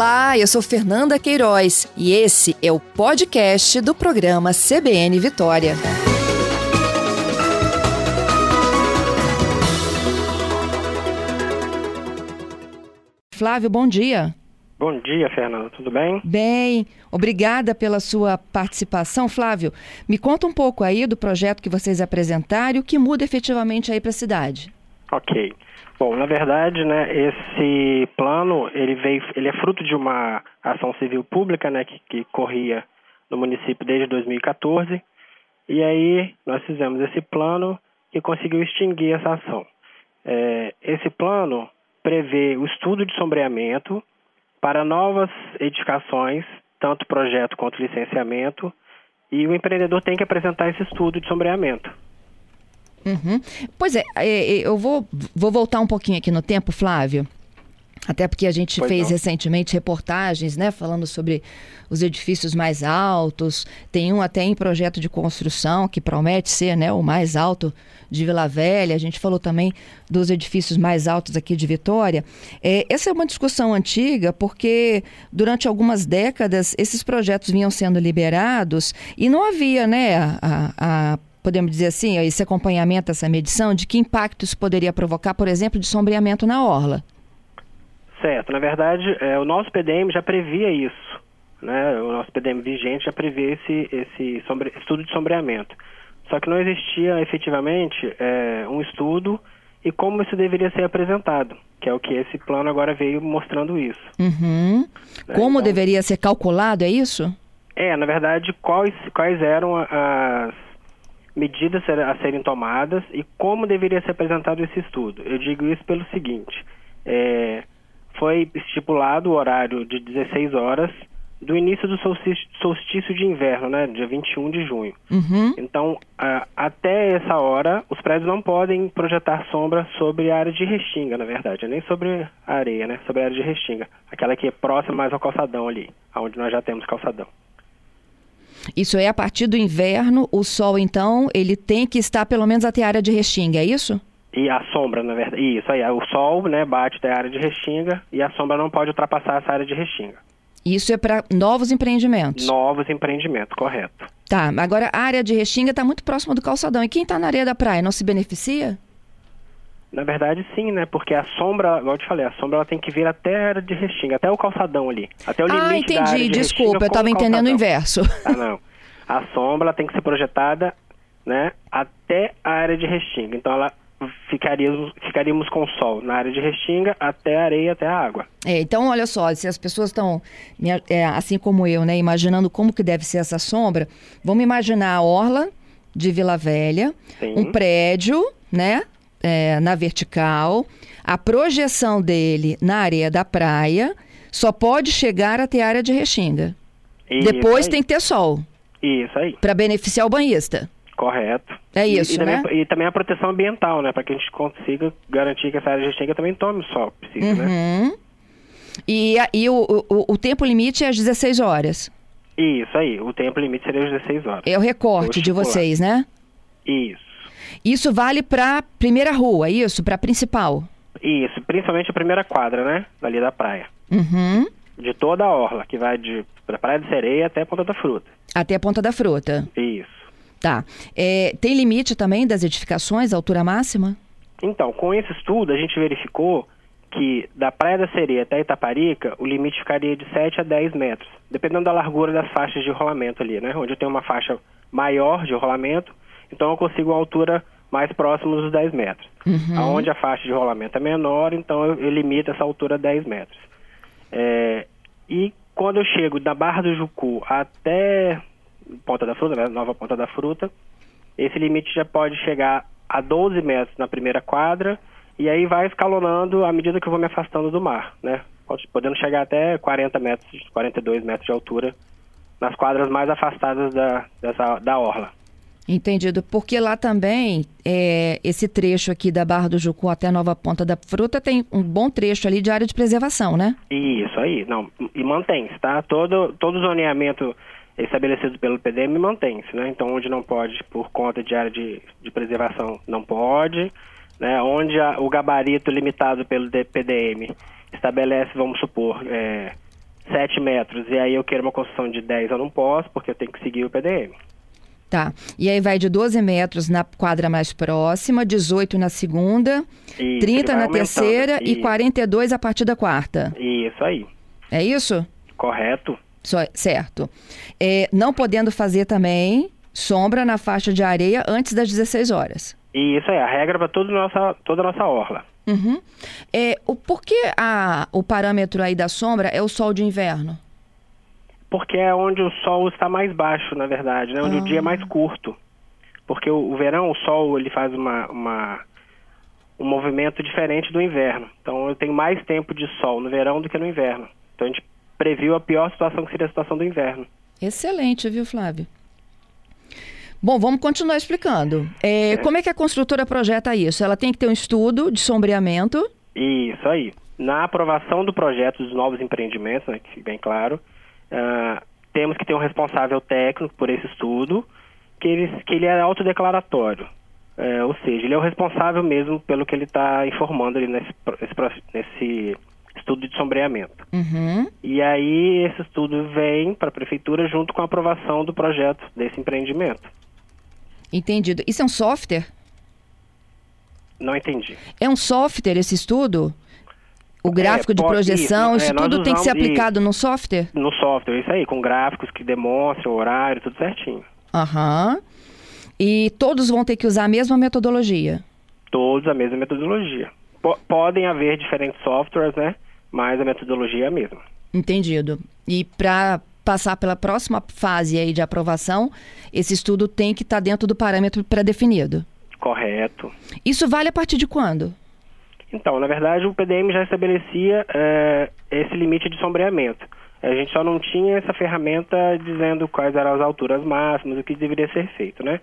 Olá, eu sou Fernanda Queiroz e esse é o podcast do programa CBN Vitória. Flávio, bom dia. Bom dia, Fernanda. Tudo bem? Bem, obrigada pela sua participação. Flávio, me conta um pouco aí do projeto que vocês apresentaram e o que muda efetivamente aí para a cidade. Ok. Bom, na verdade, né, esse plano ele veio, ele é fruto de uma ação civil pública, né, que, que corria no município desde 2014. E aí nós fizemos esse plano que conseguiu extinguir essa ação. É, esse plano prevê o estudo de sombreamento para novas edificações, tanto projeto quanto licenciamento, e o empreendedor tem que apresentar esse estudo de sombreamento. Uhum. Pois é, é, é, eu vou, vou voltar um pouquinho aqui no tempo, Flávio. Até porque a gente pois fez não. recentemente reportagens, né, falando sobre os edifícios mais altos. Tem um até em projeto de construção que promete ser, né, o mais alto de Vila Velha. A gente falou também dos edifícios mais altos aqui de Vitória. É, essa é uma discussão antiga porque durante algumas décadas esses projetos vinham sendo liberados e não havia, né, a, a podemos dizer assim, esse acompanhamento, essa medição, de que impactos poderia provocar, por exemplo, de sombreamento na orla? Certo. Na verdade, é, o nosso PDM já previa isso. Né? O nosso PDM vigente já previa esse, esse sobre, estudo de sombreamento. Só que não existia efetivamente é, um estudo e como isso deveria ser apresentado, que é o que esse plano agora veio mostrando isso. Uhum. Né? Como então, deveria ser calculado, é isso? É, na verdade, quais, quais eram as medidas a serem tomadas e como deveria ser apresentado esse estudo. Eu digo isso pelo seguinte: é, foi estipulado o horário de 16 horas do início do solstício, de inverno, né, dia 21 de junho. Uhum. Então, a, até essa hora, os prédios não podem projetar sombra sobre a área de restinga, na verdade, nem sobre a areia, né, sobre a área de restinga, aquela que é próxima mais ao calçadão ali, onde nós já temos calçadão. Isso é a partir do inverno, o sol então, ele tem que estar pelo menos até a área de restinga, é isso? E a sombra, na verdade, isso aí, o sol, né, bate até a área de restinga e a sombra não pode ultrapassar essa área de restinga. Isso é para novos empreendimentos? Novos empreendimentos, correto. Tá, agora a área de restinga está muito próxima do calçadão. E quem está na areia da praia não se beneficia? Na verdade, sim, né? Porque a sombra, igual eu te falei, a sombra ela tem que vir até a área de restinga, até o calçadão ali. Até o limite ah, entendi, da área de desculpa, eu estava entendendo o inverso. Ah, não. A sombra tem que ser projetada, né, até a área de restinga. Então ela ficaríamos, ficaríamos com o sol na área de restinga até a areia, até a água. É, então, olha só, se as pessoas estão, é, assim como eu, né, imaginando como que deve ser essa sombra, vamos imaginar a orla de Vila Velha, Sim. um prédio, né, é, na vertical, a projeção dele na areia da praia só pode chegar até a área de restinga. Isso Depois aí. tem que ter sol. Isso aí. Para beneficiar o banhista. Correto. É isso, e, e né? Também, e também a proteção ambiental, né? Para que a gente consiga garantir que essa área de restinga também tome o sol, precisa, né? uhum. né? E, e o, o, o tempo limite é às 16 horas. Isso aí, o tempo limite seria às 16 horas. É o recorte de vocês, né? Isso. Isso vale para primeira rua, isso? Para principal? Isso, principalmente a primeira quadra, né? Ali da praia. Uhum. De toda a orla, que vai de da Praia de Sereia até a Ponta da Fruta. Até a Ponta da Fruta. Isso. Tá. É, tem limite também das edificações, altura máxima? Então, com esse estudo, a gente verificou que da Praia da Sereia até Itaparica, o limite ficaria de 7 a 10 metros, dependendo da largura das faixas de rolamento ali, né? Onde tenho uma faixa maior de rolamento, então eu consigo uma altura mais próxima dos 10 metros. Uhum. Onde a faixa de rolamento é menor, então eu, eu limito essa altura a 10 metros. É, e quando eu chego da Barra do Jucu até Ponta da Fruta, né, Nova Ponta da Fruta, esse limite já pode chegar a 12 metros na primeira quadra e aí vai escalonando à medida que eu vou me afastando do mar, né? Podendo chegar até 40 metros, 42 metros de altura nas quadras mais afastadas da, dessa, da orla. Entendido. Porque lá também, é, esse trecho aqui da Barra do Jucu até Nova Ponta da Fruta tem um bom trecho ali de área de preservação, né? Isso aí, não. E mantém-se, tá? Todo, todo o zoneamento estabelecido pelo PDM mantém-se, né? Então, onde não pode, por conta de área de, de preservação, não pode. Né? Onde a, o gabarito limitado pelo PDM estabelece, vamos supor, é, 7 metros e aí eu quero uma construção de 10, eu não posso, porque eu tenho que seguir o PDM. Tá. E aí vai de 12 metros na quadra mais próxima, 18 na segunda, isso, 30 na terceira isso. e 42 a partir da quarta. Isso aí. É isso? Correto. So, certo. É, não podendo fazer também sombra na faixa de areia antes das 16 horas. Isso aí, a regra para toda a nossa, toda a nossa orla. Uhum. É, o, por que a, o parâmetro aí da sombra é o sol de inverno? Porque é onde o sol está mais baixo, na verdade, né? onde o dia é mais ah. curto. Porque o, o, verão, o sol ele faz uma, uma, um movimento diferente do inverno. Então eu tenho mais tempo de sol no verão do que no inverno. Então a gente previu a pior situação que seria a situação do inverno. Excelente, viu, Flávio? Bom, vamos continuar explicando. É, é. Como é que a construtora projeta isso? Ela tem que ter um estudo de sombreamento? Isso aí. Na aprovação do projeto dos novos empreendimentos, né, que bem claro, uh, temos que ter um responsável técnico por esse estudo, que ele, que ele é autodeclaratório. É, ou seja, ele é o responsável mesmo pelo que ele está informando ali nesse, nesse, nesse, estudo de sombreamento. Uhum. E aí esse estudo vem para a prefeitura junto com a aprovação do projeto desse empreendimento. Entendido. Isso é um software? Não entendi. É um software esse estudo? O gráfico é, de projeção, isso, isso é, tudo tem que ser aplicado no software? No software, isso aí, com gráficos que demonstram o horário, tudo certinho. Aham. Uhum. E todos vão ter que usar a mesma metodologia? Todos a mesma metodologia. P podem haver diferentes softwares, né? Mas a metodologia é a mesma. Entendido. E para passar pela próxima fase aí de aprovação, esse estudo tem que estar tá dentro do parâmetro pré-definido. Correto. Isso vale a partir de quando? Então, na verdade, o PDM já estabelecia é, esse limite de sombreamento. A gente só não tinha essa ferramenta dizendo quais eram as alturas máximas, o que deveria ser feito, né?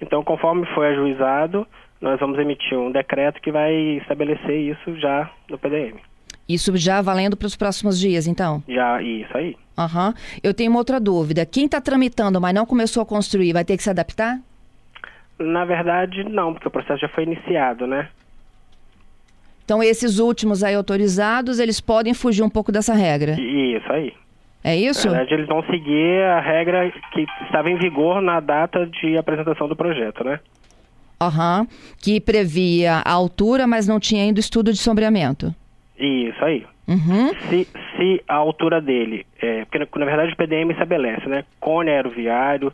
Então, conforme foi ajuizado, nós vamos emitir um decreto que vai estabelecer isso já no PDM. Isso já valendo para os próximos dias, então? Já, isso aí. Aham. Uhum. Eu tenho uma outra dúvida. Quem está tramitando, mas não começou a construir, vai ter que se adaptar? Na verdade, não, porque o processo já foi iniciado, né? Então, esses últimos aí autorizados, eles podem fugir um pouco dessa regra? Isso aí. É isso? Na verdade, eles vão seguir a regra que estava em vigor na data de apresentação do projeto, né? Aham. Uhum. Que previa a altura, mas não tinha ainda estudo de sombreamento. Isso aí. Uhum. Se, se a altura dele, é, porque na verdade o PDM estabelece, né? Cone aeroviário,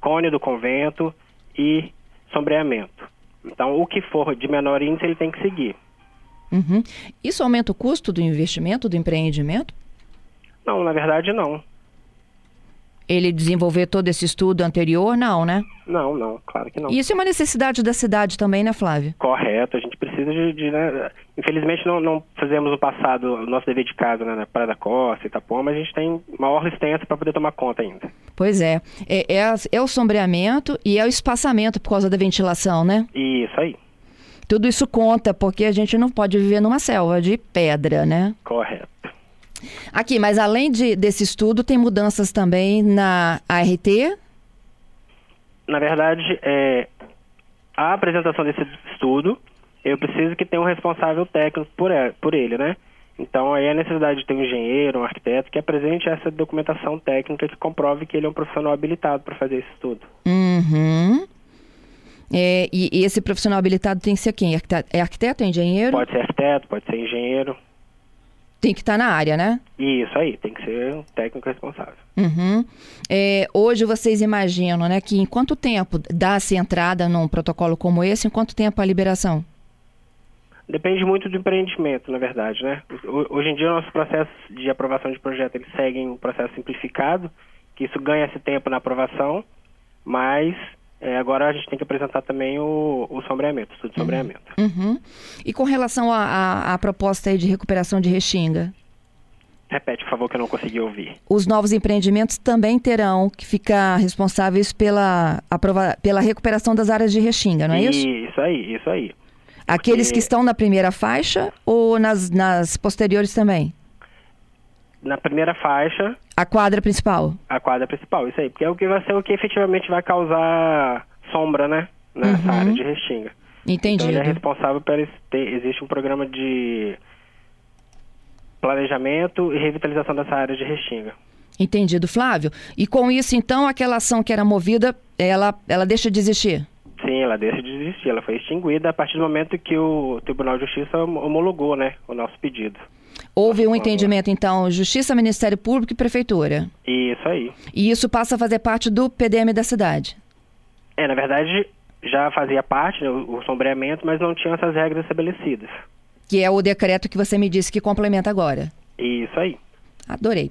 cone do convento e sombreamento. Então, o que for de menor índice, ele tem que seguir. Uhum. Isso aumenta o custo do investimento, do empreendimento? Não, na verdade não ele desenvolver todo esse estudo anterior, não, né? Não, não, claro que não. E isso é uma necessidade da cidade também, né, Flávio? Correto, a gente precisa de, de né, infelizmente não, não fizemos no passado o nosso dever de casa, né, na Praia da Costa, Itapuã, mas a gente tem orla extensa para poder tomar conta ainda. Pois é. É, é, é o sombreamento e é o espaçamento por causa da ventilação, né? Isso aí. Tudo isso conta, porque a gente não pode viver numa selva de pedra, né? Correto. Aqui, mas além de, desse estudo, tem mudanças também na ART? Na verdade, é, a apresentação desse estudo, eu preciso que tenha um responsável técnico por, por ele, né? Então, aí a necessidade de ter um engenheiro, um arquiteto que apresente essa documentação técnica que comprove que ele é um profissional habilitado para fazer esse estudo. Uhum. É, e, e, esse profissional habilitado tem que ser quem? É arquiteto, é engenheiro? Pode ser arquiteto, pode ser engenheiro. Tem que estar tá na área, né? Isso aí, tem que ser um técnico responsável. Uhum. É, hoje vocês imaginam, né, que em quanto tempo dá-se entrada num protocolo como esse, em quanto tempo a liberação? Depende muito do empreendimento, na verdade, né? Hoje em dia, nossos processos de aprovação de projeto, eles seguem um processo simplificado, que isso ganha esse tempo na aprovação, mas é, agora a gente tem que apresentar também o, o sombreamento, o estudo de uhum. sombreamento. Uhum. E com relação à proposta de recuperação de Restinga? Repete, por favor, que eu não consegui ouvir. Os novos empreendimentos também terão que ficar responsáveis pela, aprova pela recuperação das áreas de Restinga, não é isso? Isso aí, isso aí. Aqueles Porque... que estão na primeira faixa ou nas, nas posteriores também? Na primeira faixa a quadra principal. A quadra principal, isso aí. Porque é o que vai ser o que efetivamente vai causar sombra, né? Nessa uhum. área de restinga. Entendi. Então ele é responsável por ter, existe um programa de planejamento e revitalização dessa área de Restinga. Entendido, Flávio. E com isso, então, aquela ação que era movida, ela, ela deixa de existir? Sim, ela deixa de existir. Ela foi extinguida a partir do momento que o Tribunal de Justiça homologou né, o nosso pedido. Houve um entendimento, então, Justiça, Ministério Público e Prefeitura. Isso aí. E isso passa a fazer parte do PDM da cidade? É, na verdade, já fazia parte né, o sombreamento, mas não tinha essas regras estabelecidas. Que é o decreto que você me disse que complementa agora. Isso aí. Adorei.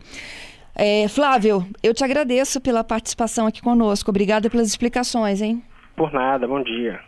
É, Flávio, eu te agradeço pela participação aqui conosco. Obrigada pelas explicações, hein? Por nada, bom dia.